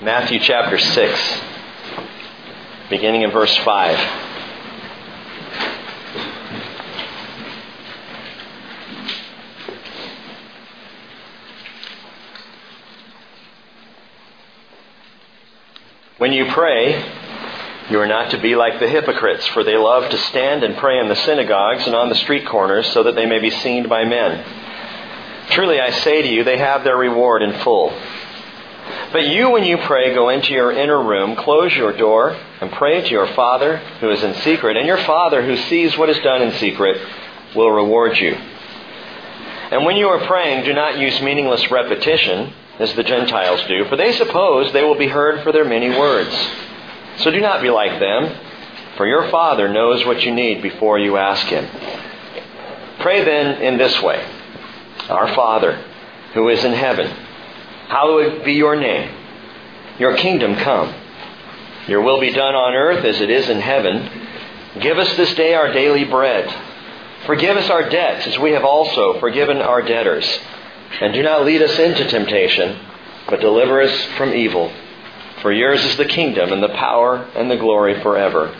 Matthew chapter 6, beginning in verse 5. When you pray, you are not to be like the hypocrites, for they love to stand and pray in the synagogues and on the street corners so that they may be seen by men. Truly I say to you, they have their reward in full. But you, when you pray, go into your inner room, close your door, and pray to your Father who is in secret, and your Father who sees what is done in secret will reward you. And when you are praying, do not use meaningless repetition, as the Gentiles do, for they suppose they will be heard for their many words. So do not be like them, for your Father knows what you need before you ask Him. Pray then in this way Our Father, who is in heaven, hallowed be your name. Your kingdom come. Your will be done on earth as it is in heaven. Give us this day our daily bread. Forgive us our debts as we have also forgiven our debtors. And do not lead us into temptation, but deliver us from evil. For yours is the kingdom and the power and the glory forever.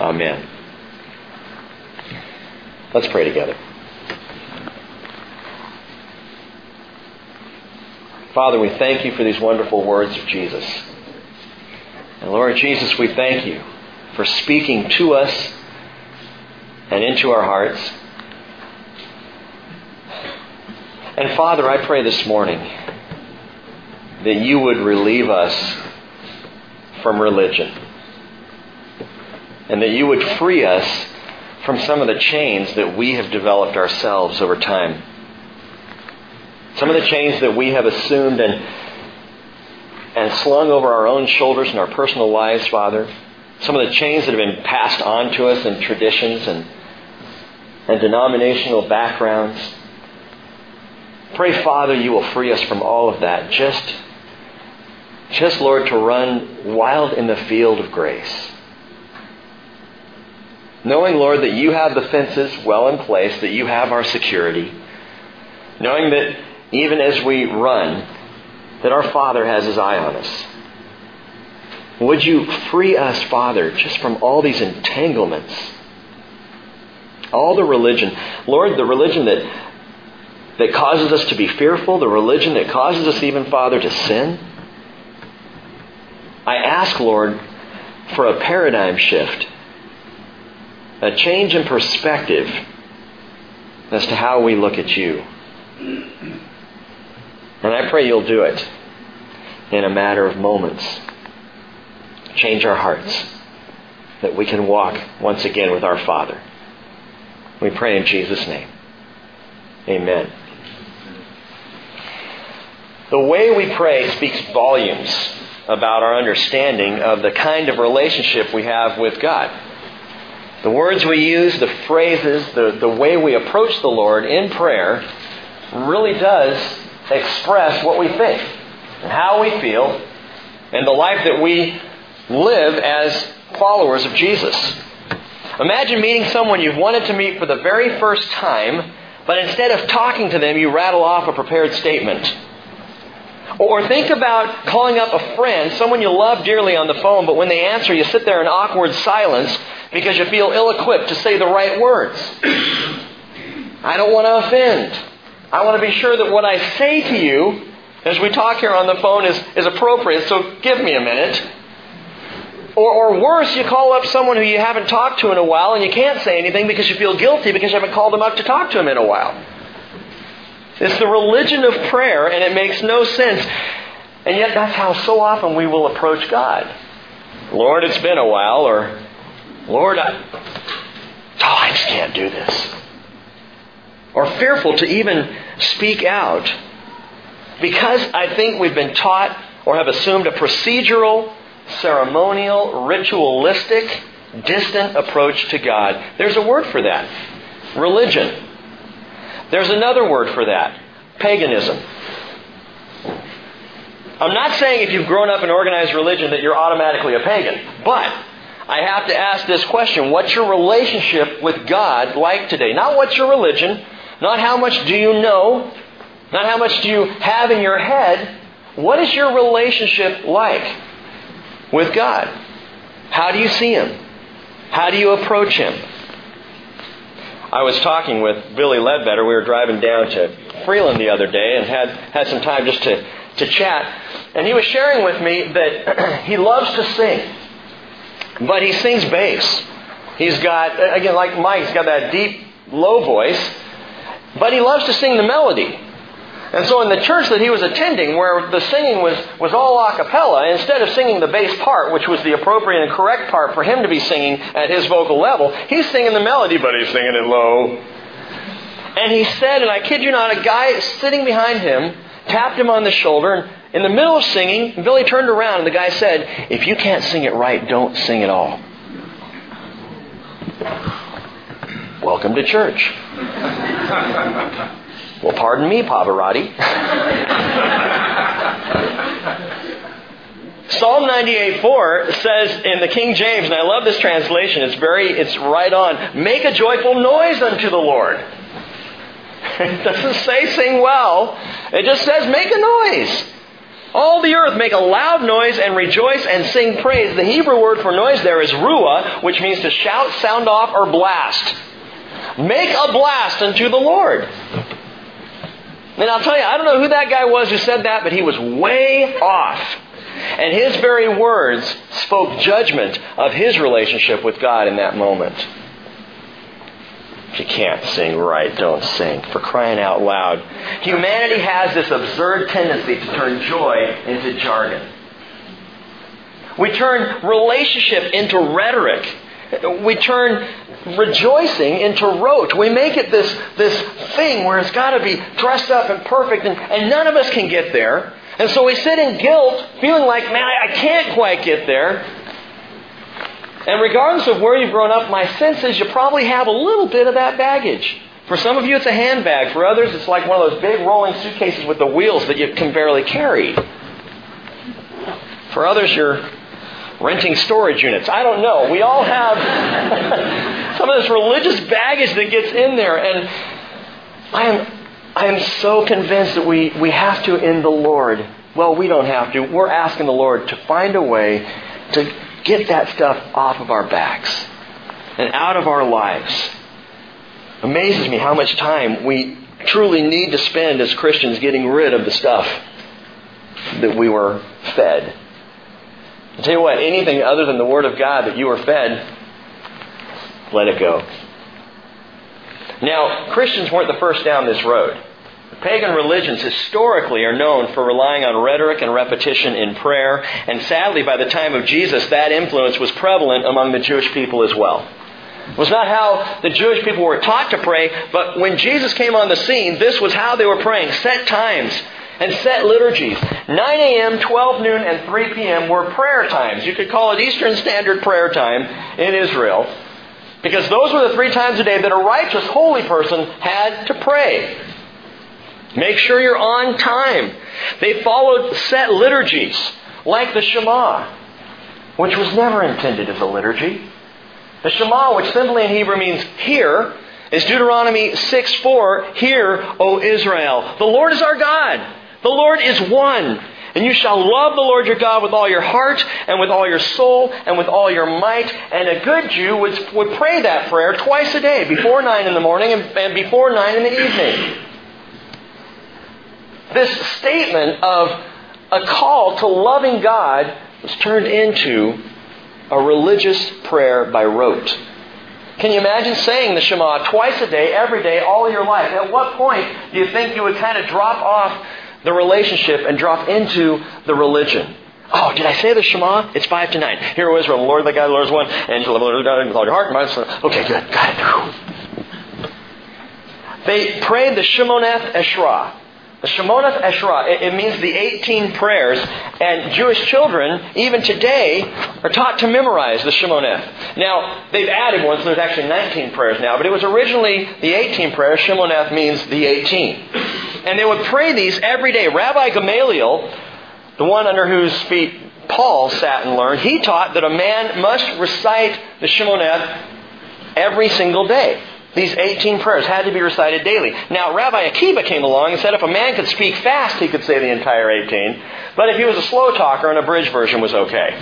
Amen. Let's pray together. Father, we thank you for these wonderful words of Jesus. And Lord Jesus, we thank you for speaking to us and into our hearts. And Father, I pray this morning that you would relieve us from religion. And that you would free us from some of the chains that we have developed ourselves over time. Some of the chains that we have assumed and, and slung over our own shoulders in our personal lives, Father. Some of the chains that have been passed on to us in traditions and, and denominational backgrounds. Pray, Father, you will free us from all of that. Just, just, Lord, to run wild in the field of grace. Knowing, Lord, that you have the fences well in place, that you have our security. Knowing that even as we run, that our Father has his eye on us. Would you free us, Father, just from all these entanglements? All the religion. Lord, the religion that that causes us to be fearful, the religion that causes us even, Father, to sin. I ask, Lord, for a paradigm shift, a change in perspective as to how we look at you. And I pray you'll do it in a matter of moments. Change our hearts that we can walk once again with our Father. We pray in Jesus' name. Amen. The way we pray speaks volumes about our understanding of the kind of relationship we have with God. The words we use, the phrases, the, the way we approach the Lord in prayer really does express what we think and how we feel and the life that we live as followers of Jesus. Imagine meeting someone you've wanted to meet for the very first time, but instead of talking to them, you rattle off a prepared statement. Or think about calling up a friend, someone you love dearly on the phone, but when they answer, you sit there in awkward silence because you feel ill equipped to say the right words. I don't want to offend. I want to be sure that what I say to you as we talk here on the phone is, is appropriate, so give me a minute. Or, or worse, you call up someone who you haven't talked to in a while and you can't say anything because you feel guilty because you haven't called them up to talk to them in a while. It's the religion of prayer and it makes no sense. And yet that's how so often we will approach God. Lord, it's been a while, or Lord, I, oh, I just can't do this. Or fearful to even speak out. Because I think we've been taught or have assumed a procedural, ceremonial, ritualistic, distant approach to God. There's a word for that religion. There's another word for that paganism. I'm not saying if you've grown up in organized religion that you're automatically a pagan, but I have to ask this question What's your relationship with God like today? Not what's your religion, not how much do you know, not how much do you have in your head, What is your relationship like with God? How do you see Him? How do you approach Him? I was talking with Billy Ledbetter. We were driving down to Freeland the other day and had, had some time just to, to chat. And he was sharing with me that he loves to sing, but he sings bass. He's got, again, like Mike, he's got that deep, low voice, but he loves to sing the melody. And so in the church that he was attending, where the singing was, was all a cappella, instead of singing the bass part, which was the appropriate and correct part for him to be singing at his vocal level, he's singing the melody, but he's singing it low. And he said, and I kid you not, a guy sitting behind him tapped him on the shoulder, and in the middle of singing, Billy turned around and the guy said, If you can't sing it right, don't sing at all. Welcome to church. well, pardon me, Pavarotti. Psalm 98:4 says in the King James, and I love this translation. It's very, it's right on. Make a joyful noise unto the Lord. It doesn't say sing well. It just says make a noise. All the earth make a loud noise and rejoice and sing praise. The Hebrew word for noise there is ruah, which means to shout, sound off, or blast. Make a blast unto the Lord. And I'll tell you, I don't know who that guy was who said that, but he was way off. And his very words spoke judgment of his relationship with God in that moment. If you can't sing right, don't sing. For crying out loud. Humanity has this absurd tendency to turn joy into jargon. We turn relationship into rhetoric. We turn rejoicing into rote. We make it this, this thing where it's got to be dressed up and perfect, and, and none of us can get there. And so we sit in guilt, feeling like, man, I, I can't quite get there. And regardless of where you've grown up, my sense is you probably have a little bit of that baggage. For some of you, it's a handbag. For others, it's like one of those big rolling suitcases with the wheels that you can barely carry. For others, you're renting storage units. I don't know. We all have some of this religious baggage that gets in there. And I am, I am so convinced that we, we have to in the Lord. Well, we don't have to. We're asking the Lord to find a way to get that stuff off of our backs and out of our lives. Amazes me how much time we truly need to spend as Christians getting rid of the stuff that we were fed. I tell you what, anything other than the Word of God that you were fed, let it go. Now, Christians weren't the first down this road. Pagan religions historically are known for relying on rhetoric and repetition in prayer, and sadly, by the time of Jesus, that influence was prevalent among the Jewish people as well. It was not how the Jewish people were taught to pray, but when Jesus came on the scene, this was how they were praying. Set times and set liturgies. 9 a.m., 12 noon, and 3 p.m. were prayer times. You could call it Eastern Standard Prayer Time in Israel, because those were the three times a day that a righteous, holy person had to pray. Make sure you're on time. They followed set liturgies, like the Shema, which was never intended as a liturgy. The Shema, which simply in Hebrew means hear, is Deuteronomy 6 4. Hear, O Israel. The Lord is our God. The Lord is one. And you shall love the Lord your God with all your heart and with all your soul and with all your might. And a good Jew would, would pray that prayer twice a day, before 9 in the morning and, and before 9 in the evening. This statement of a call to loving God was turned into a religious prayer by rote. Can you imagine saying the Shema twice a day, every day, all your life? At what point do you think you would kind of drop off the relationship and drop into the religion? Oh, did I say the Shema? It's five to nine. Hear, O Israel, the Lord thy God, the Lord is one, and you love the Lord with all your heart, and mind. Okay, good, got it. They prayed the Shemoneth Eshrah. The Shemoneth Eshrah, it, it means the 18 prayers, and Jewish children, even today, are taught to memorize the Shemoneth. Now, they've added one, so there's actually 19 prayers now, but it was originally the 18 prayers. Shemoneth means the 18. And they would pray these every day. Rabbi Gamaliel, the one under whose feet Paul sat and learned, he taught that a man must recite the Shemoneth every single day. These 18 prayers had to be recited daily. Now, Rabbi Akiva came along and said if a man could speak fast, he could say the entire 18. But if he was a slow talker, an abridged version was okay.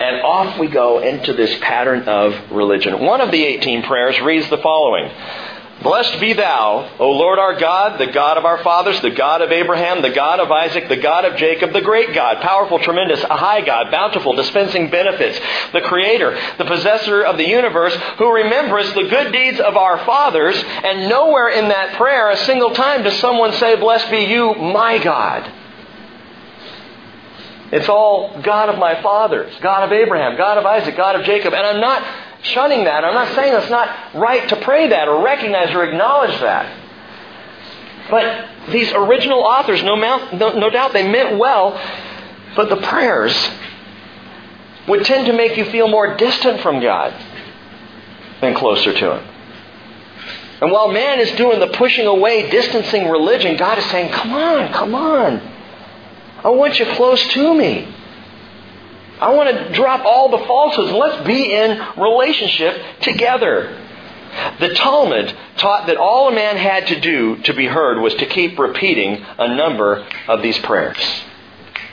And off we go into this pattern of religion. One of the 18 prayers reads the following Blessed be thou, O Lord our God, the God of our fathers, the God of Abraham, the God of Isaac, the God of Jacob, the great God, powerful, tremendous, a high God, bountiful, dispensing benefits, the Creator, the possessor of the universe, who remembers the good deeds of our fathers, and nowhere in that prayer a single time does someone say, Blessed be you, my God. It's all God of my fathers, God of Abraham, God of Isaac, God of Jacob. And I'm not shunning that. I'm not saying it's not right to pray that or recognize or acknowledge that. But these original authors, no, no, no doubt they meant well, but the prayers would tend to make you feel more distant from God than closer to Him. And while man is doing the pushing away, distancing religion, God is saying, Come on, come on. I want you close to me. I want to drop all the falsehoods and let's be in relationship together. The Talmud taught that all a man had to do to be heard was to keep repeating a number of these prayers.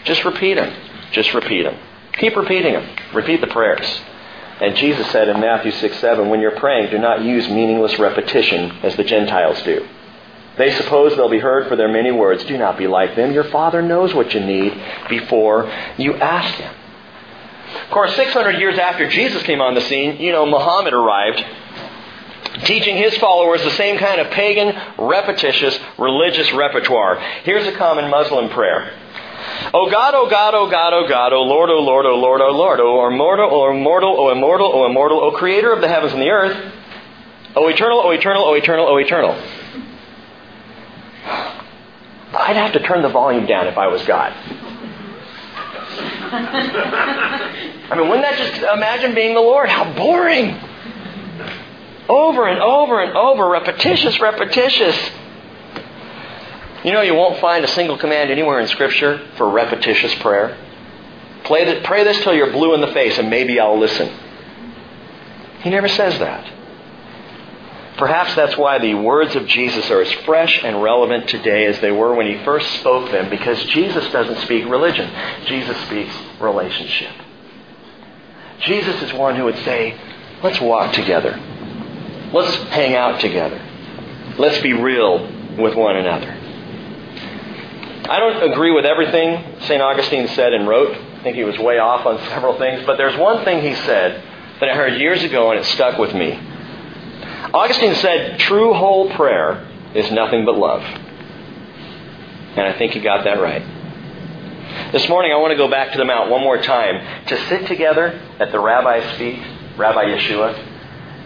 Just repeat them. Just repeat them. Keep repeating them. Repeat the prayers. And Jesus said in Matthew 6 7, when you're praying, do not use meaningless repetition as the Gentiles do. They suppose they'll be heard for their many words. Do not be like them. Your Father knows what you need before you ask Him. Of course, 600 years after Jesus came on the scene, you know, Muhammad arrived teaching his followers the same kind of pagan, repetitious, religious repertoire. Here's a common Muslim prayer. O God, O God, O God, O God, O Lord, O Lord, O Lord, O Lord, O immortal, O immortal, O immortal, O immortal, O creator of the heavens and the earth, O eternal, O eternal, O eternal, O eternal. I'd have to turn the volume down if I was God. I mean, wouldn't that just imagine being the Lord? How boring! Over and over and over, repetitious, repetitious. You know, you won't find a single command anywhere in Scripture for repetitious prayer. Play the, pray this till you're blue in the face and maybe I'll listen. He never says that. Perhaps that's why the words of Jesus are as fresh and relevant today as they were when he first spoke them, because Jesus doesn't speak religion. Jesus speaks relationship. Jesus is one who would say, let's walk together. Let's hang out together. Let's be real with one another. I don't agree with everything St. Augustine said and wrote. I think he was way off on several things. But there's one thing he said that I heard years ago and it stuck with me. Augustine said, true whole prayer is nothing but love. And I think he got that right. This morning I want to go back to the Mount one more time to sit together at the rabbi's feet, Rabbi Yeshua,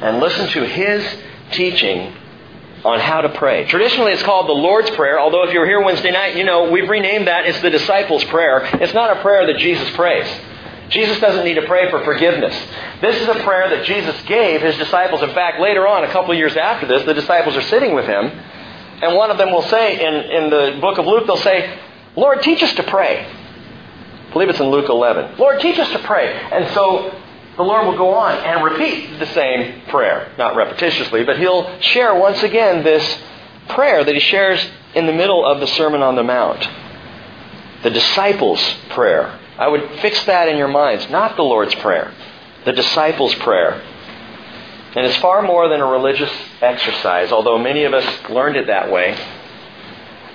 and listen to his teaching on how to pray. Traditionally, it's called the Lord's Prayer, although if you were here Wednesday night, you know, we've renamed that. It's the disciples' prayer. It's not a prayer that Jesus prays. Jesus doesn't need to pray for forgiveness. This is a prayer that Jesus gave his disciples. In fact, later on, a couple of years after this, the disciples are sitting with him, and one of them will say, in, in the book of Luke, they'll say, Lord, teach us to pray. I believe it's in Luke 11. Lord, teach us to pray. And so the Lord will go on and repeat the same prayer. Not repetitiously, but he'll share once again this prayer that he shares in the middle of the Sermon on the Mount. The disciples' prayer. I would fix that in your minds. Not the Lord's Prayer, the disciples' prayer. And it's far more than a religious exercise, although many of us learned it that way.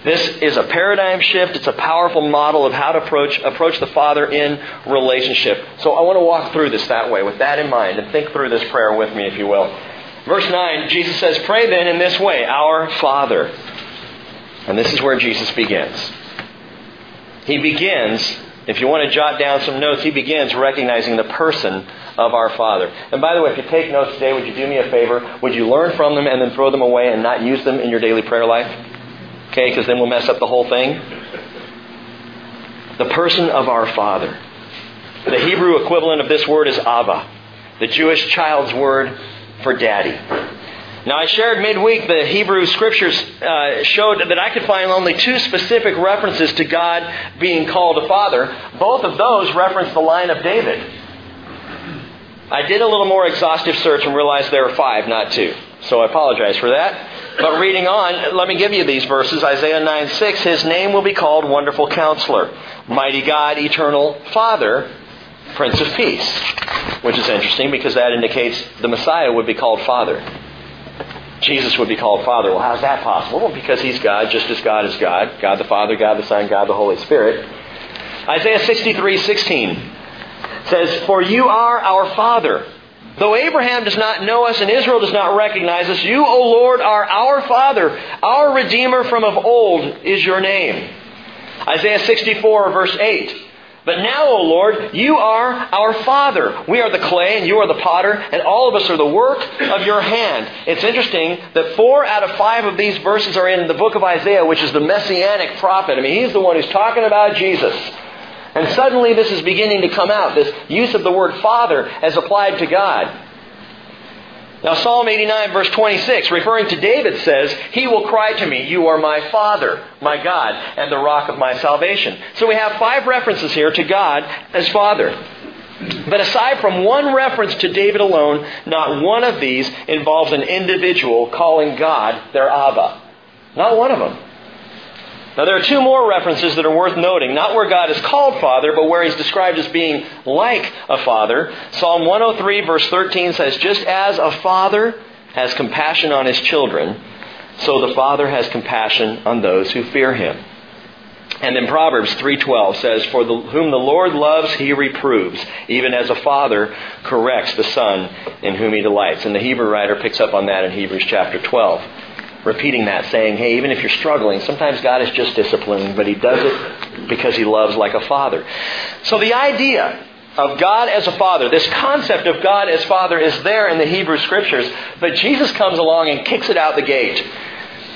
This is a paradigm shift. It's a powerful model of how to approach, approach the Father in relationship. So I want to walk through this that way, with that in mind, and think through this prayer with me, if you will. Verse 9, Jesus says, Pray then in this way, Our Father. And this is where Jesus begins. He begins if you want to jot down some notes, he begins recognizing the person of our Father. And by the way, if you take notes today, would you do me a favor? Would you learn from them and then throw them away and not use them in your daily prayer life? Okay, because then we'll mess up the whole thing. The person of our Father. The Hebrew equivalent of this word is Abba, the Jewish child's word for daddy. Now, I shared midweek the Hebrew scriptures uh, showed that I could find only two specific references to God being called a father. Both of those reference the line of David. I did a little more exhaustive search and realized there are five, not two. So I apologize for that. But reading on, let me give you these verses. Isaiah 9 6, His name will be called Wonderful Counselor, Mighty God, Eternal Father, Prince of Peace. Which is interesting because that indicates the Messiah would be called Father. Jesus would be called Father. Well, how's that possible? Well, because He's God, just as God is God. God the Father, God the Son, God the Holy Spirit. Isaiah 63 16 says, For you are our Father. Though Abraham does not know us and Israel does not recognize us, you, O Lord, are our Father. Our Redeemer from of old is your name. Isaiah 64, verse 8. But now, O Lord, you are our Father. We are the clay and you are the potter, and all of us are the work of your hand. It's interesting that four out of five of these verses are in the book of Isaiah, which is the messianic prophet. I mean, he's the one who's talking about Jesus. And suddenly this is beginning to come out, this use of the word Father as applied to God. Now, Psalm 89, verse 26, referring to David, says, He will cry to me, You are my Father, my God, and the rock of my salvation. So we have five references here to God as Father. But aside from one reference to David alone, not one of these involves an individual calling God their Abba. Not one of them. Now, there are two more references that are worth noting, not where God is called Father, but where He's described as being like a Father. Psalm 103, verse 13 says, Just as a father has compassion on his children, so the Father has compassion on those who fear Him. And then Proverbs 3:12 says, "For the, whom the Lord loves, he reproves, even as a father corrects the son in whom he delights." And the Hebrew writer picks up on that in Hebrews chapter 12 repeating that, saying, hey, even if you're struggling, sometimes God is just disciplining, but He does it because He loves like a father. So the idea of God as a father, this concept of God as father is there in the Hebrew scriptures, but Jesus comes along and kicks it out the gate.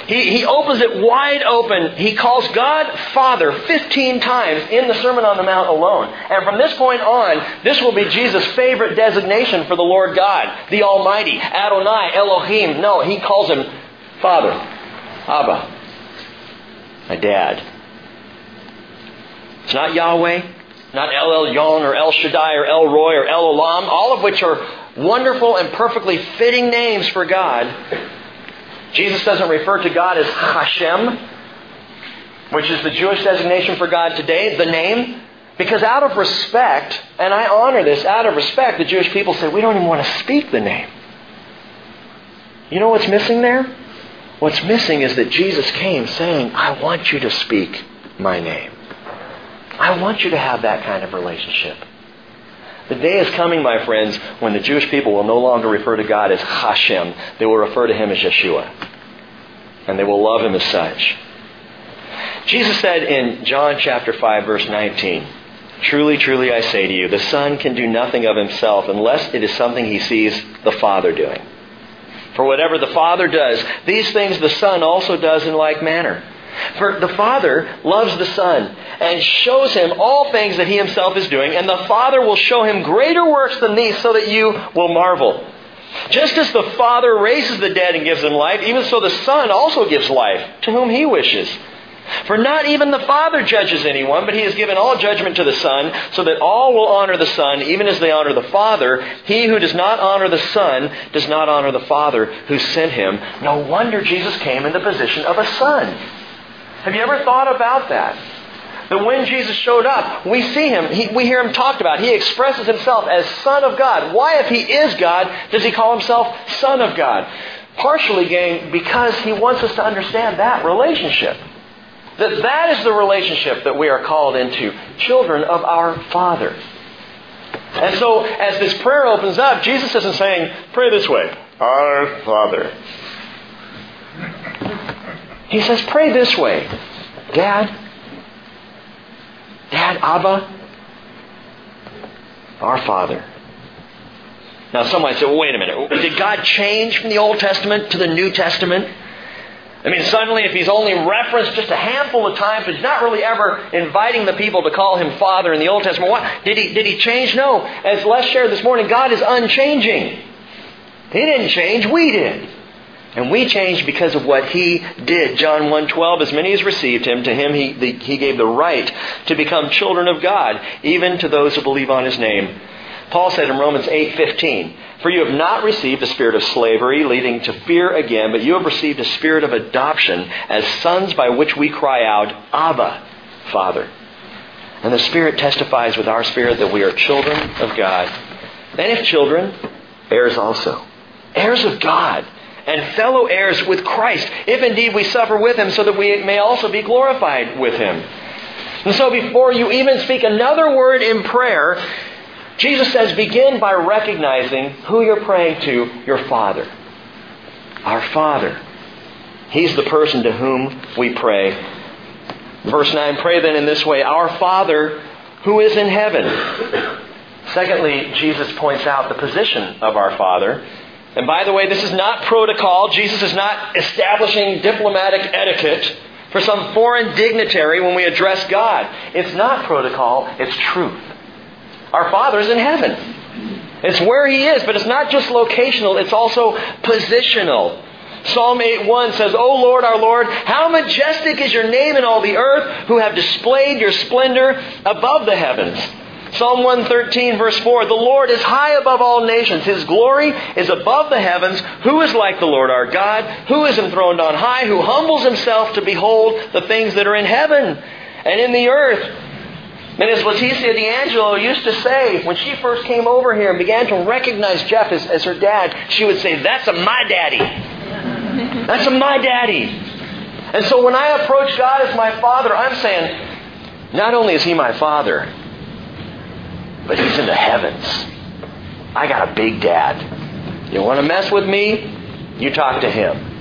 He, he opens it wide open. He calls God Father 15 times in the Sermon on the Mount alone. And from this point on, this will be Jesus' favorite designation for the Lord God, the Almighty, Adonai, Elohim. No, he calls him Father, Abba, my dad. It's not Yahweh, not El Elyon or El Shaddai or El Roi or El Olam, all of which are wonderful and perfectly fitting names for God. Jesus doesn't refer to God as Hashem, which is the Jewish designation for God today, the name. Because out of respect, and I honor this, out of respect, the Jewish people said, we don't even want to speak the name. You know what's missing there? What's missing is that Jesus came saying, I want you to speak my name. I want you to have that kind of relationship. The day is coming, my friends, when the Jewish people will no longer refer to God as Hashem. They will refer to him as Yeshua. And they will love him as such. Jesus said in John chapter 5 verse 19, Truly, truly I say to you, the Son can do nothing of himself unless it is something he sees the Father doing. For whatever the Father does, these things the Son also does in like manner. For the Father loves the Son and shows him all things that he himself is doing, and the Father will show him greater works than these so that you will marvel. Just as the Father raises the dead and gives them life, even so the Son also gives life to whom he wishes. For not even the Father judges anyone, but he has given all judgment to the Son, so that all will honor the Son, even as they honor the Father. He who does not honor the Son does not honor the Father who sent him. No wonder Jesus came in the position of a son. Have you ever thought about that? That when Jesus showed up, we see him, he, we hear him talked about. He expresses himself as Son of God. Why, if he is God, does he call himself Son of God? Partially, gang, because he wants us to understand that relationship. That that is the relationship that we are called into, children of our Father. And so, as this prayer opens up, Jesus isn't saying, pray this way, Our Father. He says, pray this way, Dad, Dad, Abba, our Father. Now, some might say, well, wait a minute. Did God change from the Old Testament to the New Testament? I mean, suddenly, if he's only referenced just a handful of times, he's not really ever inviting the people to call him Father in the Old Testament, what? Did he, did he change? No. As Les shared this morning, God is unchanging. He didn't change, we did. And we changed because of what he did. John 1.12, as many as received him, to him he, the, he gave the right to become children of God, even to those who believe on his name Paul said in Romans 8:15, "For you have not received a spirit of slavery leading to fear again, but you have received a spirit of adoption as sons by which we cry out, Abba, Father." And the Spirit testifies with our spirit that we are children of God. And if children, heirs also. Heirs of God and fellow heirs with Christ, if indeed we suffer with him, so that we may also be glorified with him. And so before you even speak another word in prayer, Jesus says, begin by recognizing who you're praying to, your Father. Our Father. He's the person to whom we pray. Verse 9, pray then in this way, Our Father who is in heaven. Secondly, Jesus points out the position of our Father. And by the way, this is not protocol. Jesus is not establishing diplomatic etiquette for some foreign dignitary when we address God. It's not protocol, it's truth. Our Father is in heaven. It's where He is, but it's not just locational, it's also positional. Psalm 8.1 says, O Lord, our Lord, how majestic is your name in all the earth, who have displayed your splendor above the heavens. Psalm 113 verse 4, The Lord is high above all nations. His glory is above the heavens. Who is like the Lord our God? Who is enthroned on high? Who humbles himself to behold the things that are in heaven and in the earth? And as Leticia D'Angelo used to say, when she first came over here and began to recognize Jeff as, as her dad, she would say, That's a my daddy. That's a my daddy. And so when I approach God as my father, I'm saying, not only is he my father, but he's in the heavens. I got a big dad. You want to mess with me? You talk to him.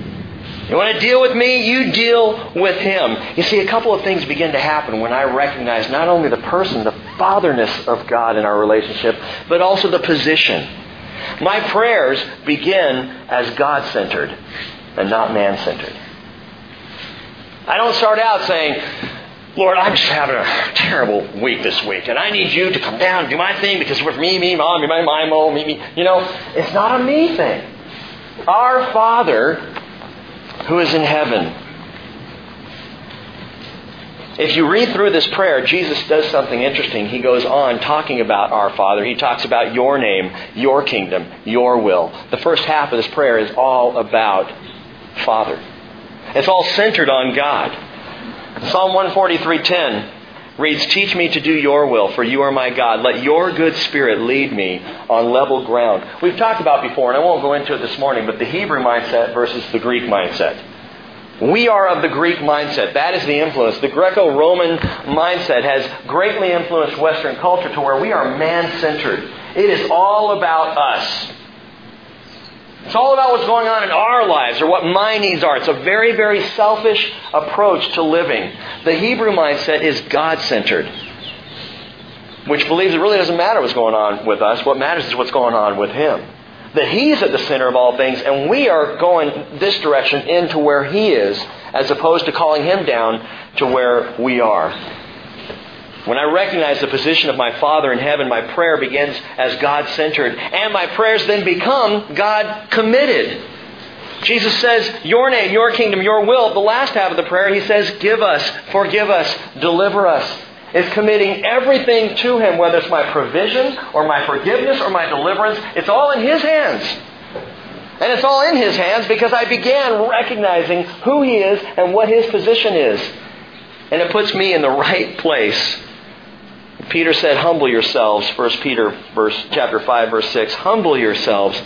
You want to deal with me? You deal with him. You see, a couple of things begin to happen when I recognize not only the person, the fatherness of God in our relationship, but also the position. My prayers begin as God centered and not man centered. I don't start out saying, Lord, I'm just having a terrible week this week, and I need you to come down and do my thing because with me, me, mom, me, my, my, mo, me, me. You know, it's not a me thing. Our Father who is in heaven. If you read through this prayer, Jesus does something interesting. He goes on talking about our Father. He talks about your name, your kingdom, your will. The first half of this prayer is all about Father. It's all centered on God. Psalm 143:10 reads, "Teach me to do your will, for you are my God. Let your good spirit lead me on level ground." We've talked about before, and I won't go into it this morning, but the Hebrew mindset versus the Greek mindset. We are of the Greek mindset. That is the influence. The Greco-Roman mindset has greatly influenced Western culture to where we are man-centered. It is all about us. It's all about what's going on in our lives or what my needs are. It's a very, very selfish approach to living. The Hebrew mindset is God centered, which believes it really doesn't matter what's going on with us. What matters is what's going on with Him. That He's at the center of all things, and we are going this direction into where He is, as opposed to calling Him down to where we are. When I recognize the position of my Father in heaven, my prayer begins as God centered, and my prayers then become God committed. Jesus says, Your name, your kingdom, your will. The last half of the prayer, he says, Give us, forgive us, deliver us. It's committing everything to Him, whether it's my provision or my forgiveness or my deliverance. It's all in His hands. And it's all in His hands because I began recognizing who He is and what His position is. And it puts me in the right place Peter said, Humble yourselves, 1 Peter verse, chapter 5, verse 6. Humble yourselves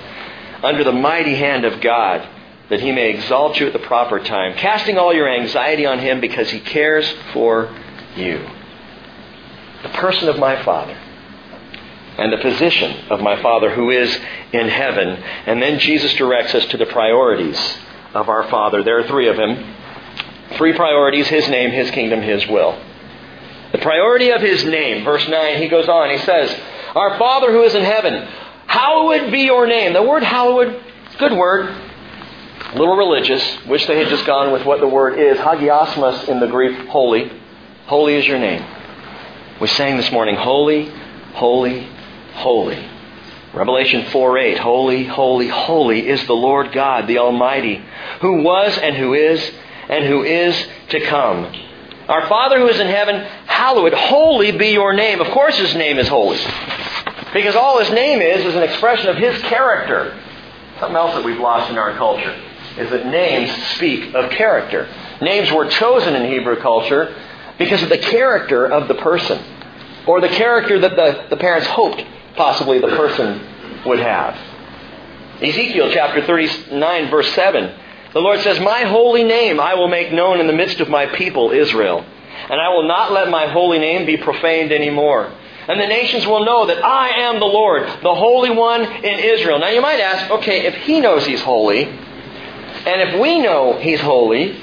under the mighty hand of God, that he may exalt you at the proper time, casting all your anxiety on him because he cares for you. The person of my Father and the position of my Father who is in heaven. And then Jesus directs us to the priorities of our Father. There are three of them. Three priorities His name, His kingdom, His will. The priority of his name. Verse 9, he goes on. He says, Our Father who is in heaven, hallowed be your name. The word hallowed, good word. A little religious. Wish they had just gone with what the word is. Hagiosmos in the Greek, holy. Holy is your name. We sang this morning, Holy, Holy, Holy. Revelation 4 8, Holy, Holy, Holy is the Lord God, the Almighty, who was and who is and who is to come. Our Father who is in heaven, hallowed, holy be your name. Of course, His name is holy. Because all his name is is an expression of his character. Something else that we've lost in our culture is that names speak of character. Names were chosen in Hebrew culture because of the character of the person, or the character that the, the parents hoped possibly the person would have. Ezekiel chapter 39, verse 7. The Lord says, My holy name I will make known in the midst of my people, Israel. And I will not let my holy name be profaned anymore. And the nations will know that I am the Lord, the Holy One in Israel. Now you might ask, okay, if He knows He's holy, and if we know He's holy,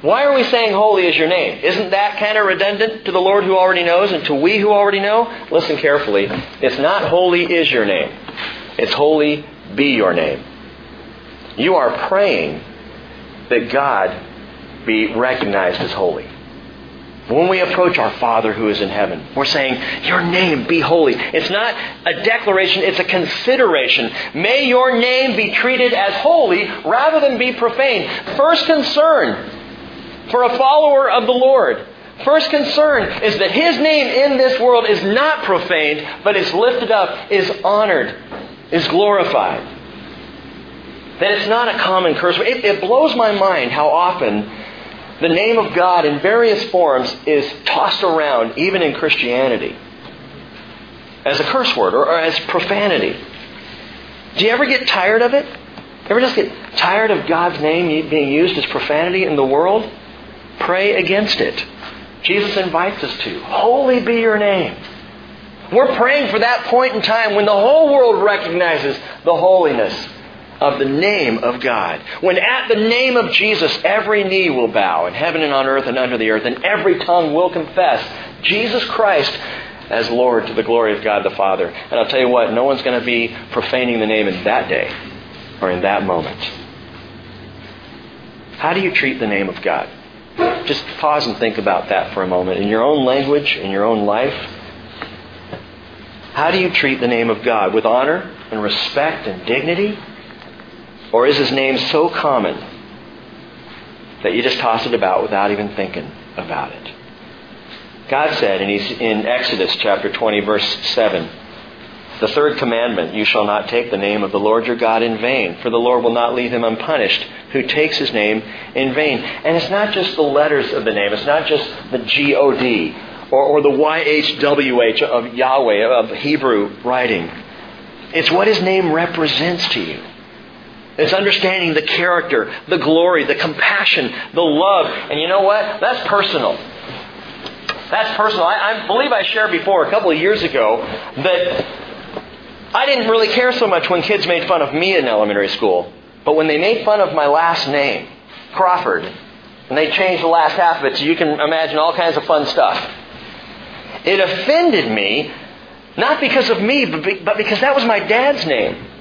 why are we saying holy is your name? Isn't that kind of redundant to the Lord who already knows and to we who already know? Listen carefully. It's not holy is your name. It's holy be your name. You are praying that God be recognized as holy. When we approach our Father who is in heaven, we're saying, Your name be holy. It's not a declaration, it's a consideration. May your name be treated as holy rather than be profane. First concern for a follower of the Lord. First concern is that His name in this world is not profaned, but is lifted up, is honored, is glorified. That it's not a common curse. It, it blows my mind how often the name of God in various forms is tossed around, even in Christianity, as a curse word or, or as profanity. Do you ever get tired of it? Ever just get tired of God's name being used as profanity in the world? Pray against it. Jesus invites us to. Holy be your name. We're praying for that point in time when the whole world recognizes the holiness of the name of God. When at the name of Jesus every knee will bow in heaven and on earth and under the earth, and every tongue will confess Jesus Christ as Lord to the glory of God the Father. And I'll tell you what, no one's going to be profaning the name in that day or in that moment. How do you treat the name of God? Just pause and think about that for a moment. In your own language, in your own life, how do you treat the name of God? With honor and respect and dignity? Or is his name so common that you just toss it about without even thinking about it? God said in, in Exodus chapter 20, verse 7, the third commandment, you shall not take the name of the Lord your God in vain, for the Lord will not leave him unpunished who takes his name in vain. And it's not just the letters of the name, it's not just the G O D or, or the Y H W H of Yahweh, of Hebrew writing. It's what his name represents to you. It's understanding the character, the glory, the compassion, the love. And you know what? That's personal. That's personal. I, I believe I shared before a couple of years ago that I didn't really care so much when kids made fun of me in elementary school. But when they made fun of my last name, Crawford, and they changed the last half of it so you can imagine all kinds of fun stuff, it offended me, not because of me, but because that was my dad's name.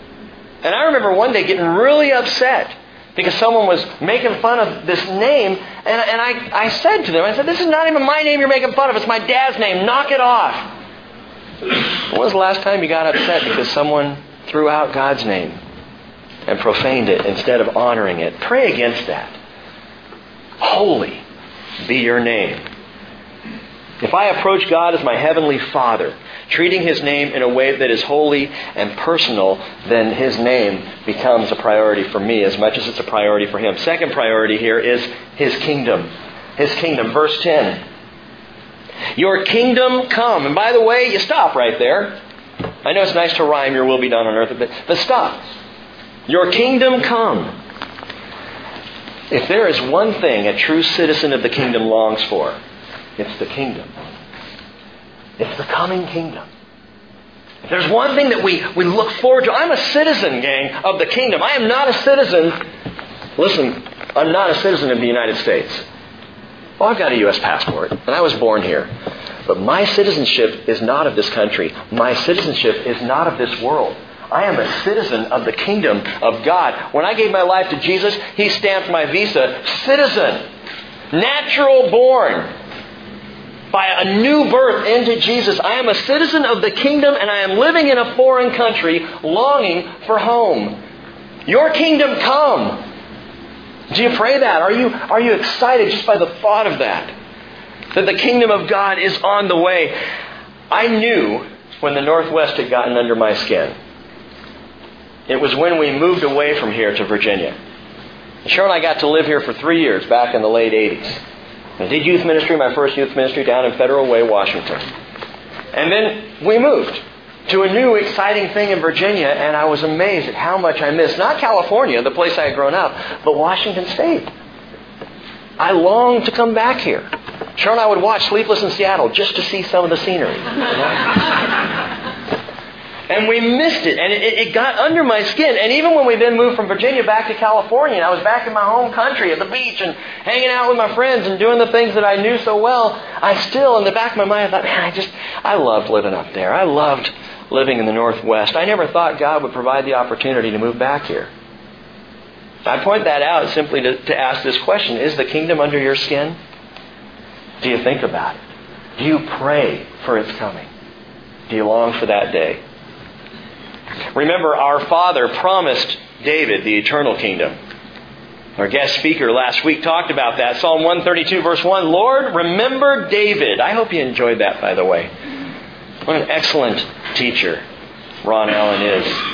And I remember one day getting really upset because someone was making fun of this name, and, and I, I said to them, I said, This is not even my name you're making fun of, it's my dad's name, knock it off. When was the last time you got upset because someone threw out God's name? and profaned it instead of honoring it. Pray against that. Holy be your name. If I approach God as my heavenly Father, treating His name in a way that is holy and personal, then His name becomes a priority for me as much as it's a priority for Him. Second priority here is His kingdom. His kingdom. Verse 10. Your kingdom come. And by the way, you stop right there. I know it's nice to rhyme, your will be done on earth, but, but stop. Your kingdom come. If there is one thing a true citizen of the kingdom longs for, it's the kingdom. It's the coming kingdom. If there's one thing that we, we look forward to, I'm a citizen, gang, of the kingdom. I am not a citizen. Listen, I'm not a citizen of the United States. Oh, I've got a U.S. passport, and I was born here. But my citizenship is not of this country. My citizenship is not of this world. I am a citizen of the kingdom of God. When I gave my life to Jesus, He stamped my visa citizen, natural born, by a new birth into Jesus. I am a citizen of the kingdom and I am living in a foreign country longing for home. Your kingdom come. Do you pray that? Are you, are you excited just by the thought of that? That the kingdom of God is on the way. I knew when the Northwest had gotten under my skin. It was when we moved away from here to Virginia. Cheryl and I got to live here for three years back in the late 80s. I did youth ministry, my first youth ministry down in Federal Way, Washington. And then we moved to a new exciting thing in Virginia, and I was amazed at how much I missed. Not California, the place I had grown up, but Washington State. I longed to come back here. Cheryl and I would watch Sleepless in Seattle just to see some of the scenery. You know? And we missed it. And it, it, got under my skin. And even when we then moved from Virginia back to California, and I was back in my home country at the beach and hanging out with my friends and doing the things that I knew so well, I still, in the back of my mind, I thought, man, I just, I loved living up there. I loved living in the Northwest. I never thought God would provide the opportunity to move back here. I point that out simply to, to ask this question Is the kingdom under your skin? Do you think about it? Do you pray for its coming? Do you long for that day? Remember, our Father promised David the eternal kingdom. Our guest speaker last week talked about that. Psalm 132, verse 1 Lord, remember David. I hope you enjoyed that, by the way. What an excellent teacher Ron Allen is.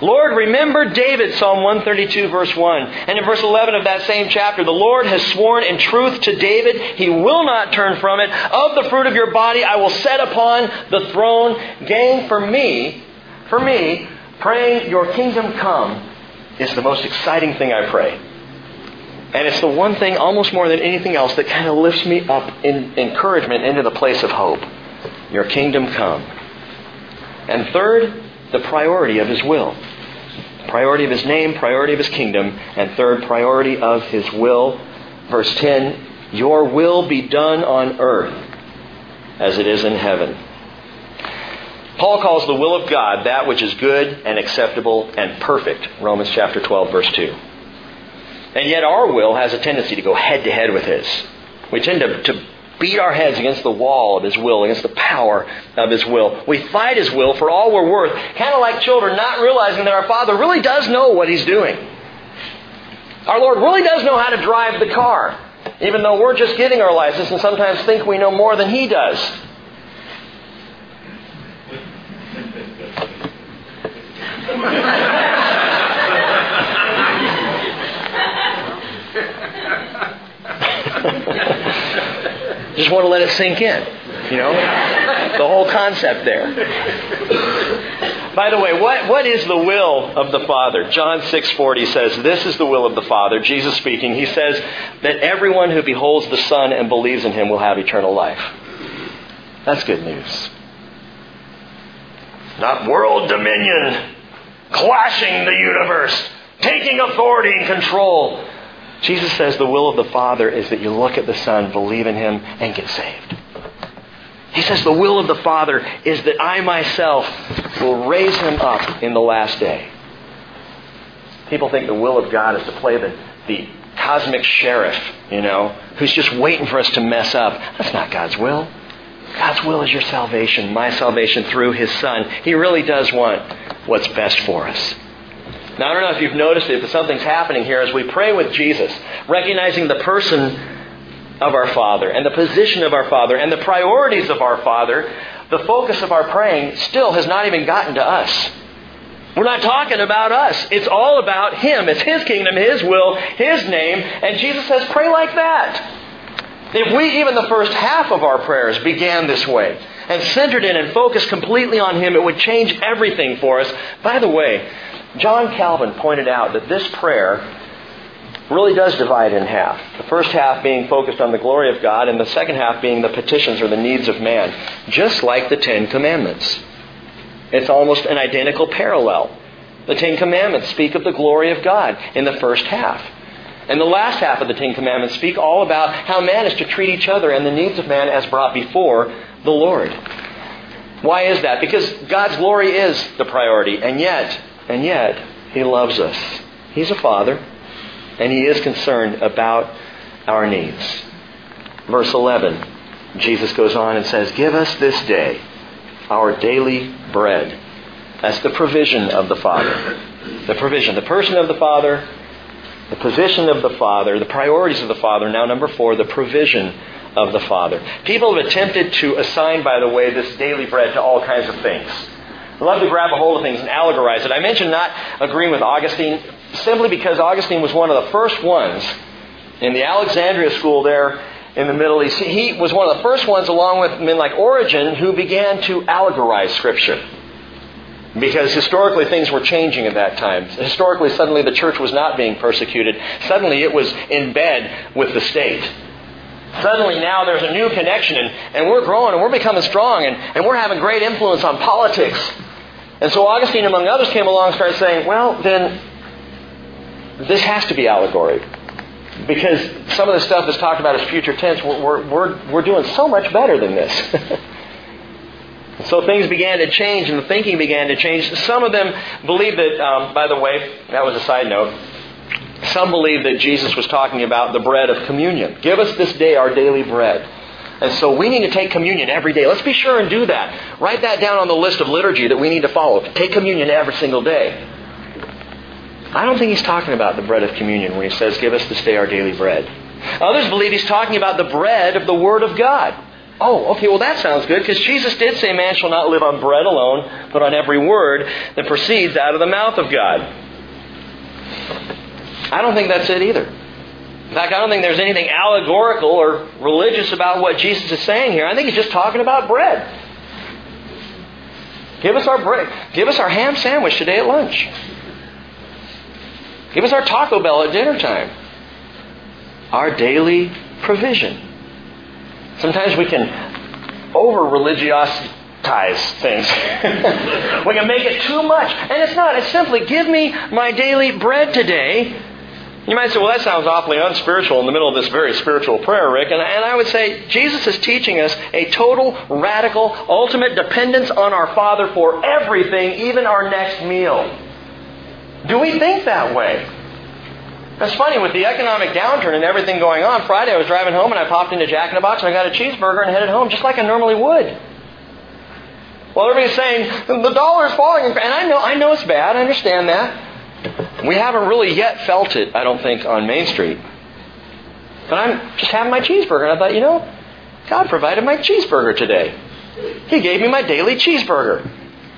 Lord, remember David, Psalm 132, verse 1. And in verse 11 of that same chapter, the Lord has sworn in truth to David, he will not turn from it. Of the fruit of your body I will set upon the throne. Gain for me for me, praying your kingdom come is the most exciting thing I pray. And it's the one thing, almost more than anything else, that kind of lifts me up in encouragement into the place of hope. Your kingdom come. And third, the priority of His will. Priority of His name, priority of His kingdom, and third, priority of His will. Verse 10 Your will be done on earth as it is in heaven. Paul calls the will of God that which is good and acceptable and perfect. Romans chapter 12, verse 2. And yet our will has a tendency to go head to head with His. We tend to, to beat our heads against the wall of His will, against the power of His will. We fight His will for all we're worth, kind of like children, not realizing that our Father really does know what He's doing. Our Lord really does know how to drive the car, even though we're just getting our license and sometimes think we know more than He does. Just want to let it sink in. You know? The whole concept there. By the way, what, what is the will of the Father? John 6:40 says, "This is the will of the Father." Jesus speaking, he says that everyone who beholds the Son and believes in him will have eternal life. That's good news. Not world dominion, clashing the universe, taking authority and control. Jesus says the will of the Father is that you look at the Son, believe in Him, and get saved. He says the will of the Father is that I myself will raise Him up in the last day. People think the will of God is to play the, the cosmic sheriff, you know, who's just waiting for us to mess up. That's not God's will. God's will is your salvation, my salvation through His Son. He really does want what's best for us. Now, I don't know if you've noticed it, but something's happening here as we pray with Jesus, recognizing the person of our Father and the position of our Father and the priorities of our Father. The focus of our praying still has not even gotten to us. We're not talking about us. It's all about Him. It's His kingdom, His will, His name. And Jesus says, pray like that. If we, even the first half of our prayers, began this way and centered in and focused completely on Him, it would change everything for us. By the way, John Calvin pointed out that this prayer really does divide in half. The first half being focused on the glory of God, and the second half being the petitions or the needs of man, just like the Ten Commandments. It's almost an identical parallel. The Ten Commandments speak of the glory of God in the first half. And the last half of the Ten Commandments speak all about how man is to treat each other and the needs of man as brought before the Lord. Why is that? Because God's glory is the priority, and yet, and yet, He loves us. He's a Father, and He is concerned about our needs. Verse 11, Jesus goes on and says, Give us this day our daily bread. That's the provision of the Father. The provision, the person of the Father, the position of the Father, the priorities of the Father. Now, number four, the provision of the Father. People have attempted to assign, by the way, this daily bread to all kinds of things. I love to grab a hold of things and allegorize it. I mentioned not agreeing with Augustine simply because Augustine was one of the first ones in the Alexandria school there in the Middle East. He was one of the first ones, along with men like Origen, who began to allegorize Scripture. Because historically things were changing at that time. Historically, suddenly the church was not being persecuted. Suddenly it was in bed with the state. Suddenly now there's a new connection and, and we're growing and we're becoming strong and, and we're having great influence on politics. And so Augustine, among others, came along and started saying, well, then this has to be allegory. Because some of the stuff that's talked about is future tense, we're, we're, we're doing so much better than this. So things began to change and the thinking began to change. Some of them believe that, um, by the way, that was a side note. Some believe that Jesus was talking about the bread of communion. Give us this day our daily bread. And so we need to take communion every day. Let's be sure and do that. Write that down on the list of liturgy that we need to follow. Take communion every single day. I don't think he's talking about the bread of communion when he says, Give us this day our daily bread. Others believe he's talking about the bread of the Word of God. Oh, okay, well that sounds good because Jesus did say man shall not live on bread alone, but on every word that proceeds out of the mouth of God. I don't think that's it either. In fact, I don't think there's anything allegorical or religious about what Jesus is saying here. I think he's just talking about bread. Give us our bread. Give us our ham sandwich today at lunch. Give us our Taco Bell at dinner time. Our daily provision. Sometimes we can over religiosize things. we can make it too much. And it's not. It's simply give me my daily bread today. You might say, well, that sounds awfully unspiritual in the middle of this very spiritual prayer, Rick. And, and I would say, Jesus is teaching us a total, radical, ultimate dependence on our Father for everything, even our next meal. Do we think that way? It's funny, with the economic downturn and everything going on, Friday I was driving home and I popped into Jack in the Box and I got a cheeseburger and headed home just like I normally would. Well, everybody's saying, the dollar is falling. And I know, I know it's bad. I understand that. We haven't really yet felt it, I don't think, on Main Street. But I'm just having my cheeseburger and I thought, you know, God provided my cheeseburger today. He gave me my daily cheeseburger.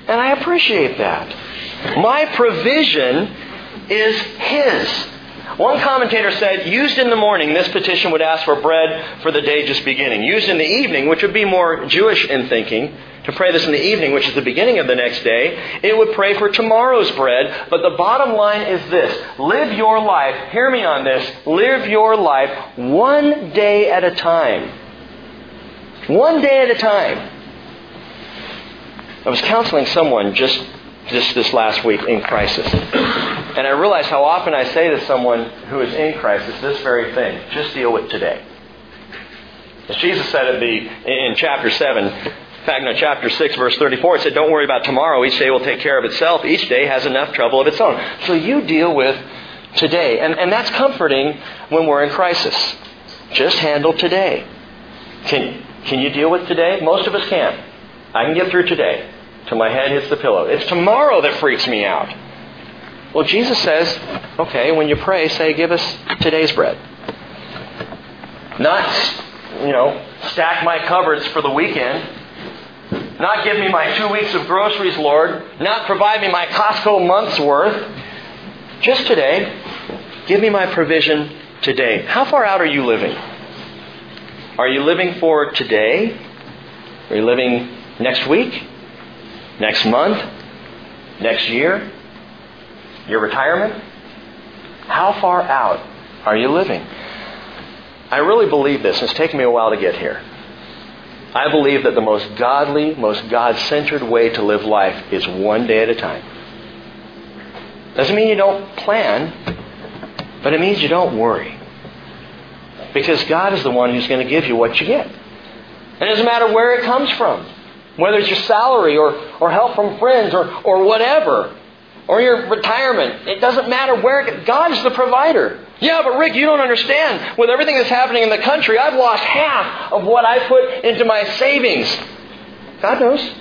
And I appreciate that. My provision is His. One commentator said, used in the morning, this petition would ask for bread for the day just beginning. Used in the evening, which would be more Jewish in thinking, to pray this in the evening, which is the beginning of the next day, it would pray for tomorrow's bread. But the bottom line is this live your life, hear me on this, live your life one day at a time. One day at a time. I was counseling someone just just this last week in crisis. And I realize how often I say to someone who is in crisis this very thing just deal with today. As Jesus said at the, in chapter 7, in fact, no, chapter 6, verse 34, it said, Don't worry about tomorrow. Each day will take care of itself. Each day has enough trouble of its own. So you deal with today. And, and that's comforting when we're in crisis. Just handle today. Can, can you deal with today? Most of us can. I can get through today till my head hits the pillow. It's tomorrow that freaks me out. Well, Jesus says, okay, when you pray, say, give us today's bread. Not, you know, stack my cupboards for the weekend. Not give me my two weeks of groceries, Lord. Not provide me my Costco month's worth. Just today, give me my provision today. How far out are you living? Are you living for today? Are you living next week? Next month? Next year? Your retirement? How far out are you living? I really believe this, and it's taken me a while to get here. I believe that the most godly, most God centered way to live life is one day at a time. Doesn't mean you don't plan, but it means you don't worry. Because God is the one who's going to give you what you get. And it doesn't matter where it comes from. Whether it's your salary or, or help from friends or, or whatever, or your retirement, it doesn't matter where God is the provider. Yeah, but Rick, you don't understand. With everything that's happening in the country, I've lost half of what I put into my savings. God knows.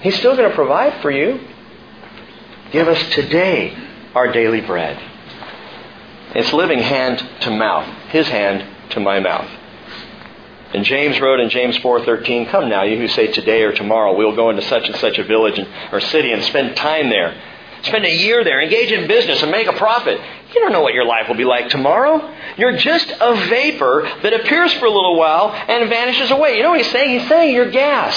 He's still going to provide for you. Give us today our daily bread. It's living hand to mouth, His hand to my mouth. And James wrote in James 4:13, "Come now, you who say today or tomorrow we'll go into such and such a village and, or city and spend time there. Spend a year there, engage in business and make a profit. You don't know what your life will be like tomorrow. You're just a vapor that appears for a little while and vanishes away. You know what he's saying? He's saying you're gas.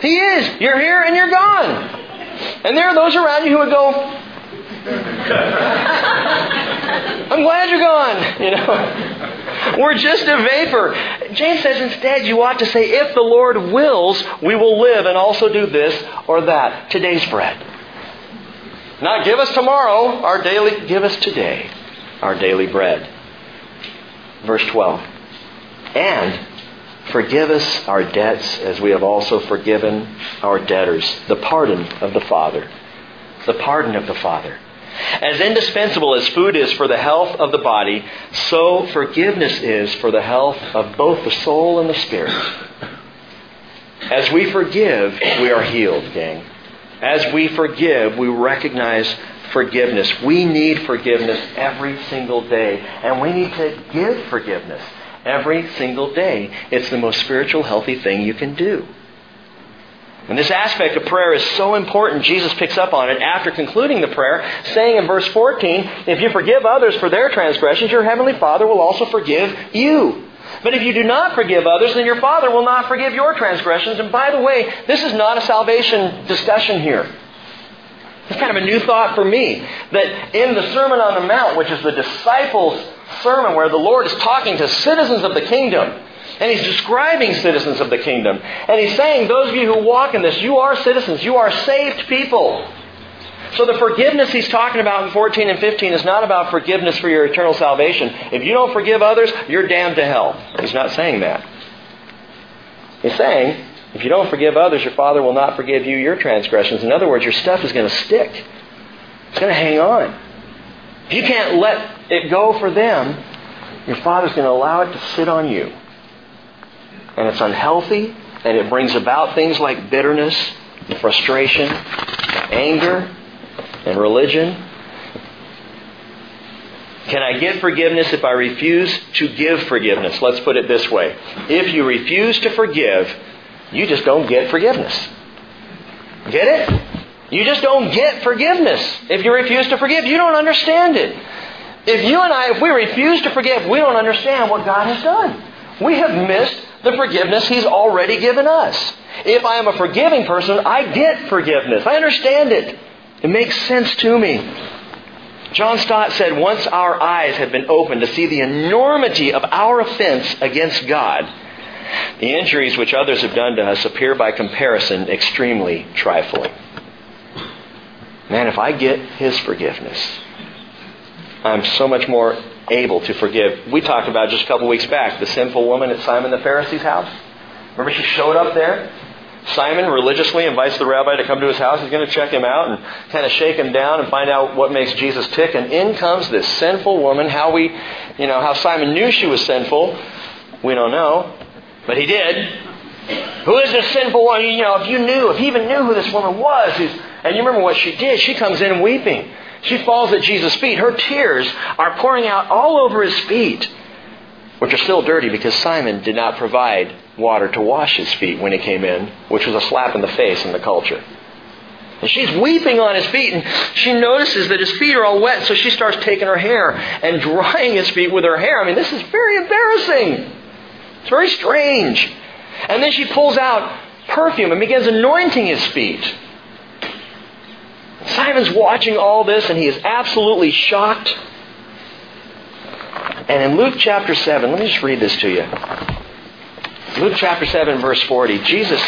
he is. You're here and you're gone. And there are those around you who would go, I'm glad you're gone. You know, we're just a vapor. James says instead you ought to say, if the Lord wills, we will live and also do this or that. Today's bread. Not give us tomorrow our daily, give us today our daily bread. Verse 12. And forgive us our debts as we have also forgiven our debtors. The pardon of the Father. The pardon of the Father. As indispensable as food is for the health of the body, so forgiveness is for the health of both the soul and the spirit. As we forgive, we are healed, gang. As we forgive, we recognize forgiveness. We need forgiveness every single day, and we need to give forgiveness every single day. It's the most spiritual, healthy thing you can do. And this aspect of prayer is so important, Jesus picks up on it after concluding the prayer, saying in verse 14, If you forgive others for their transgressions, your heavenly Father will also forgive you. But if you do not forgive others, then your Father will not forgive your transgressions. And by the way, this is not a salvation discussion here. It's kind of a new thought for me that in the Sermon on the Mount, which is the disciples' sermon where the Lord is talking to citizens of the kingdom, and he's describing citizens of the kingdom. And he's saying, those of you who walk in this, you are citizens. You are saved people. So the forgiveness he's talking about in 14 and 15 is not about forgiveness for your eternal salvation. If you don't forgive others, you're damned to hell. He's not saying that. He's saying, if you don't forgive others, your Father will not forgive you your transgressions. In other words, your stuff is going to stick. It's going to hang on. If you can't let it go for them, your Father's going to allow it to sit on you and it's unhealthy, and it brings about things like bitterness, frustration, anger, and religion. Can I get forgiveness if I refuse to give forgiveness? Let's put it this way. If you refuse to forgive, you just don't get forgiveness. Get it? You just don't get forgiveness if you refuse to forgive. You don't understand it. If you and I, if we refuse to forgive, we don't understand what God has done. We have missed the forgiveness He's already given us. If I am a forgiving person, I get forgiveness. I understand it. It makes sense to me. John Stott said, Once our eyes have been opened to see the enormity of our offense against God, the injuries which others have done to us appear by comparison extremely trifling. Man, if I get His forgiveness, I'm so much more able to forgive. We talked about just a couple weeks back the sinful woman at Simon the Pharisee's house. Remember, she showed up there. Simon religiously invites the rabbi to come to his house. He's going to check him out and kind of shake him down and find out what makes Jesus tick. And in comes this sinful woman. How we, you know, how Simon knew she was sinful, we don't know, but he did. Who is this sinful woman? You know, if you knew, if he even knew who this woman was, and you remember what she did, she comes in weeping. She falls at Jesus' feet. Her tears are pouring out all over his feet, which are still dirty because Simon did not provide water to wash his feet when he came in, which was a slap in the face in the culture. And she's weeping on his feet, and she notices that his feet are all wet, so she starts taking her hair and drying his feet with her hair. I mean, this is very embarrassing. It's very strange. And then she pulls out perfume and begins anointing his feet. Simon's watching all this and he is absolutely shocked. And in Luke chapter 7, let me just read this to you. Luke chapter 7, verse 40, Jesus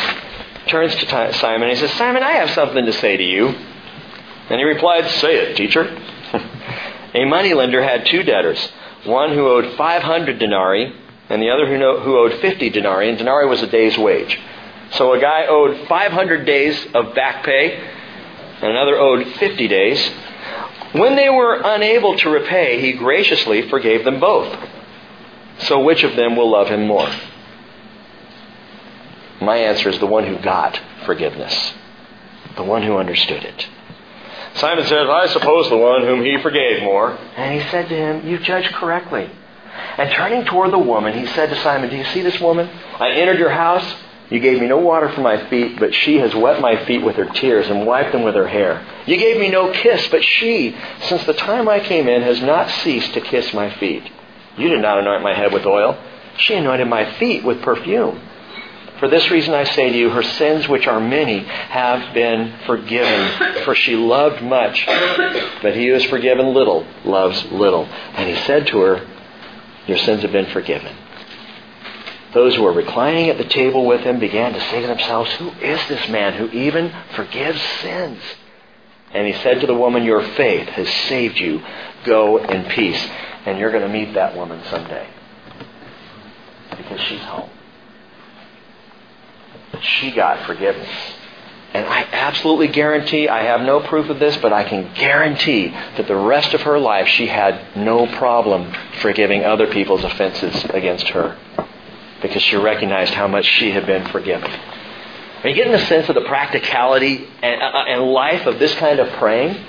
turns to Simon and he says, Simon, I have something to say to you. And he replied, Say it, teacher. a moneylender had two debtors, one who owed 500 denarii and the other who owed 50 denarii, and denarii was a day's wage. So a guy owed 500 days of back pay, and another owed 50 days. When they were unable to repay, he graciously forgave them both. So which of them will love him more? My answer is the one who got forgiveness, the one who understood it. Simon says, I suppose the one whom he forgave more. And he said to him, You judge correctly. And turning toward the woman, he said to Simon, Do you see this woman? I entered your house. You gave me no water for my feet, but she has wet my feet with her tears and wiped them with her hair. You gave me no kiss, but she, since the time I came in, has not ceased to kiss my feet. You did not anoint my head with oil. She anointed my feet with perfume. For this reason I say to you, her sins, which are many, have been forgiven. For she loved much, but he who is forgiven little loves little. And he said to her, Your sins have been forgiven. Those who were reclining at the table with him began to say to themselves, Who is this man who even forgives sins? And he said to the woman, Your faith has saved you. Go in peace. And you're going to meet that woman someday. Because she's home. She got forgiveness. And I absolutely guarantee, I have no proof of this, but I can guarantee that the rest of her life she had no problem forgiving other people's offenses against her. Because she recognized how much she had been forgiven. Are you getting a sense of the practicality and, uh, uh, and life of this kind of praying?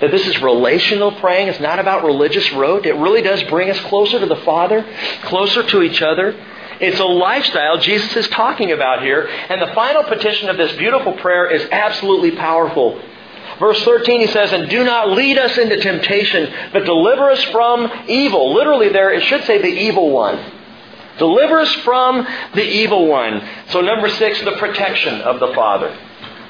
That this is relational praying. It's not about religious rote. It really does bring us closer to the Father, closer to each other. It's a lifestyle Jesus is talking about here. And the final petition of this beautiful prayer is absolutely powerful. Verse 13, he says, And do not lead us into temptation, but deliver us from evil. Literally, there, it should say the evil one. Deliver us from the evil one. So, number six, the protection of the Father.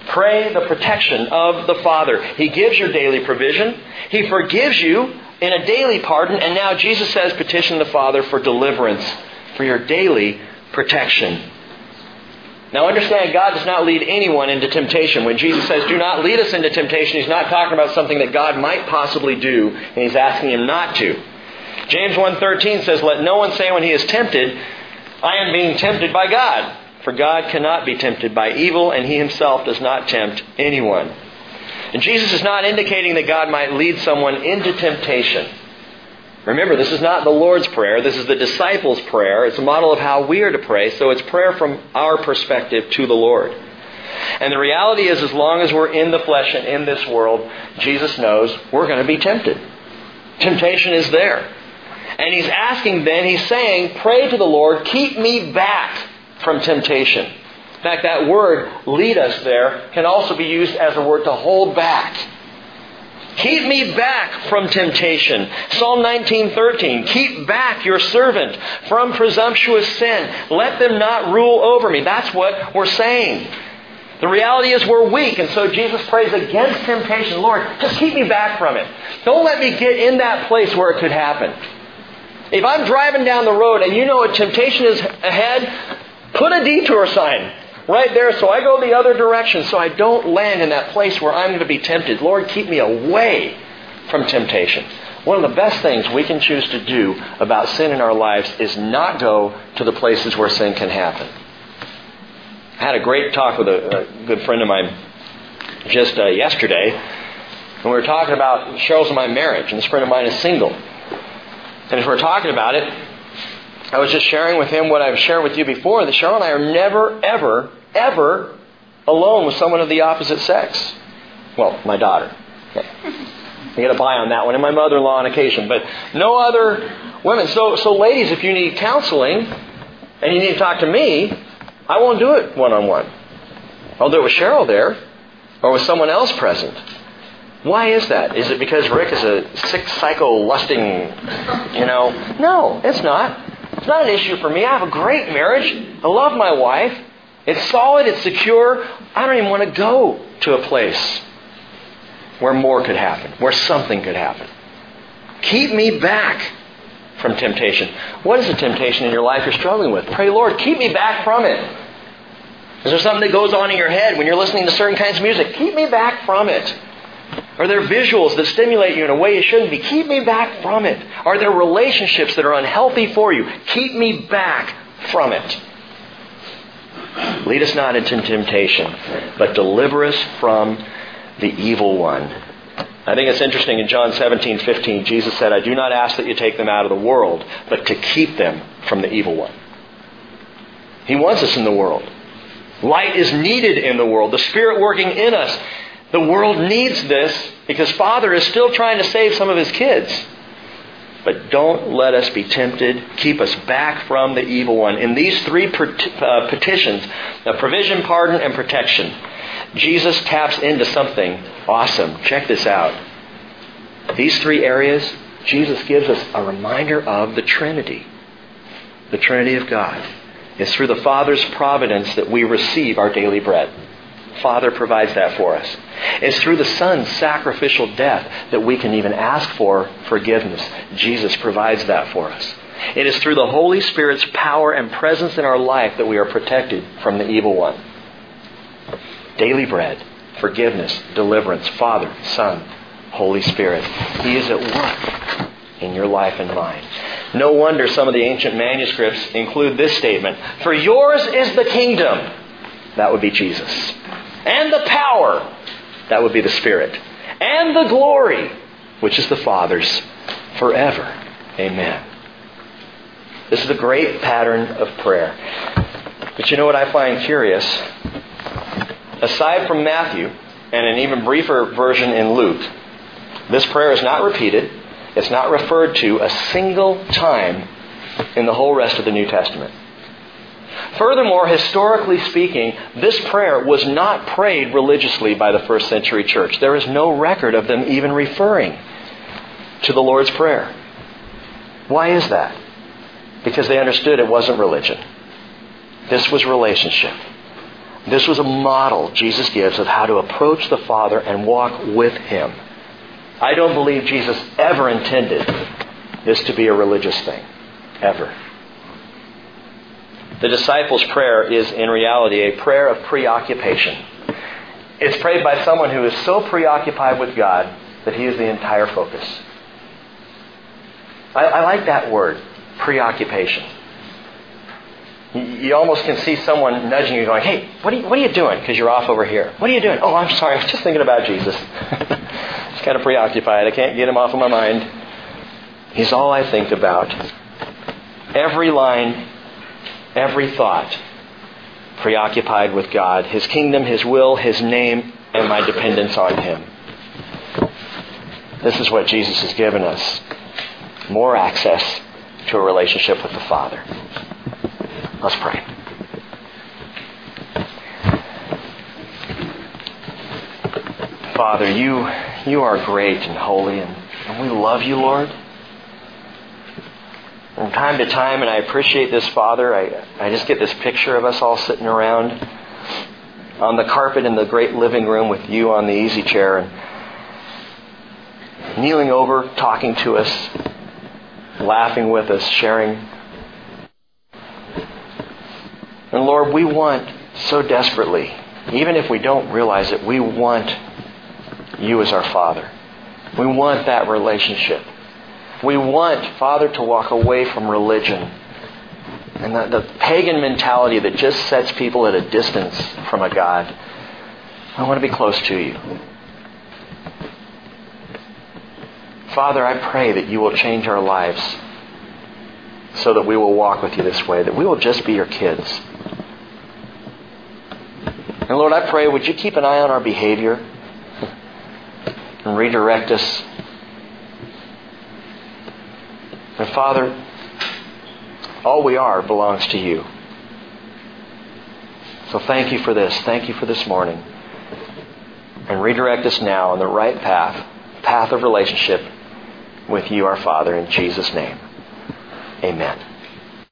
Pray the protection of the Father. He gives your daily provision. He forgives you in a daily pardon. And now Jesus says, petition the Father for deliverance, for your daily protection. Now understand, God does not lead anyone into temptation. When Jesus says, do not lead us into temptation, He's not talking about something that God might possibly do, and He's asking Him not to. James 1.13 says, let no one say when he is tempted, I am being tempted by God. For God cannot be tempted by evil, and he himself does not tempt anyone. And Jesus is not indicating that God might lead someone into temptation. Remember, this is not the Lord's Prayer. This is the disciples' prayer. It's a model of how we are to pray, so it's prayer from our perspective to the Lord. And the reality is, as long as we're in the flesh and in this world, Jesus knows we're going to be tempted. Temptation is there. And he's asking then, he's saying, pray to the Lord, keep me back from temptation. In fact, that word, lead us there, can also be used as a word to hold back. Keep me back from temptation. Psalm 19:13. Keep back your servant from presumptuous sin. Let them not rule over me. That's what we're saying. The reality is we're weak, and so Jesus prays against temptation. Lord, just keep me back from it. Don't let me get in that place where it could happen. If I'm driving down the road and you know a temptation is ahead, put a detour sign right there so I go the other direction so I don't land in that place where I'm going to be tempted. Lord, keep me away from temptation. One of the best things we can choose to do about sin in our lives is not go to the places where sin can happen. I had a great talk with a, a good friend of mine just uh, yesterday, and we were talking about Cheryl's and my marriage, and this friend of mine is single. And as we're talking about it, I was just sharing with him what I've shared with you before that Cheryl and I are never, ever, ever alone with someone of the opposite sex. Well, my daughter. Okay. I get a buy on that one, and my mother in law on occasion, but no other women. So, so, ladies, if you need counseling and you need to talk to me, I won't do it one on one. I'll do it with Cheryl there or with someone else present. Why is that? Is it because Rick is a sick, psycho, lusting, you know? No, it's not. It's not an issue for me. I have a great marriage. I love my wife. It's solid, it's secure. I don't even want to go to a place where more could happen, where something could happen. Keep me back from temptation. What is a temptation in your life you're struggling with? Pray, Lord, keep me back from it. Is there something that goes on in your head when you're listening to certain kinds of music? Keep me back from it. Are there visuals that stimulate you in a way you shouldn't be? Keep me back from it. Are there relationships that are unhealthy for you? Keep me back from it. Lead us not into temptation, but deliver us from the evil one. I think it's interesting in John 17, 15, Jesus said, I do not ask that you take them out of the world, but to keep them from the evil one. He wants us in the world. Light is needed in the world. The Spirit working in us The world needs this because Father is still trying to save some of his kids. But don't let us be tempted. Keep us back from the evil one. In these three uh, petitions provision, pardon, and protection, Jesus taps into something awesome. Check this out. These three areas, Jesus gives us a reminder of the Trinity. The Trinity of God. It's through the Father's providence that we receive our daily bread. Father provides that for us. It's through the Son's sacrificial death that we can even ask for forgiveness. Jesus provides that for us. It is through the Holy Spirit's power and presence in our life that we are protected from the evil one. Daily bread, forgiveness, deliverance, Father, Son, Holy Spirit. He is at work in your life and mine. No wonder some of the ancient manuscripts include this statement For yours is the kingdom. That would be Jesus and the power, that would be the Spirit, and the glory, which is the Father's, forever. Amen. This is a great pattern of prayer. But you know what I find curious? Aside from Matthew and an even briefer version in Luke, this prayer is not repeated. It's not referred to a single time in the whole rest of the New Testament. Furthermore, historically speaking, this prayer was not prayed religiously by the first century church. There is no record of them even referring to the Lord's Prayer. Why is that? Because they understood it wasn't religion. This was relationship. This was a model Jesus gives of how to approach the Father and walk with Him. I don't believe Jesus ever intended this to be a religious thing. Ever. The disciples' prayer is in reality a prayer of preoccupation. It's prayed by someone who is so preoccupied with God that he is the entire focus. I, I like that word, preoccupation. You, you almost can see someone nudging you going, hey, what are you, what are you doing? Because you're off over here. What are you doing? Oh, I'm sorry. I was just thinking about Jesus. It's kind of preoccupied. I can't get him off of my mind. He's all I think about. Every line every thought preoccupied with God, His kingdom, His will, His name, and my dependence on Him. This is what Jesus has given us more access to a relationship with the Father. Let's pray. Father, you, you are great and holy, and, and we love you, Lord. From time to time, and I appreciate this, Father, I, I just get this picture of us all sitting around on the carpet in the great living room with you on the easy chair and kneeling over, talking to us, laughing with us, sharing. And Lord, we want so desperately, even if we don't realize it, we want you as our Father. We want that relationship. We want, Father, to walk away from religion and the, the pagan mentality that just sets people at a distance from a God. I want to be close to you. Father, I pray that you will change our lives so that we will walk with you this way, that we will just be your kids. And Lord, I pray, would you keep an eye on our behavior and redirect us and Father, all we are belongs to you. So thank you for this. Thank you for this morning. And redirect us now on the right path, path of relationship with you, our Father, in Jesus' name. Amen.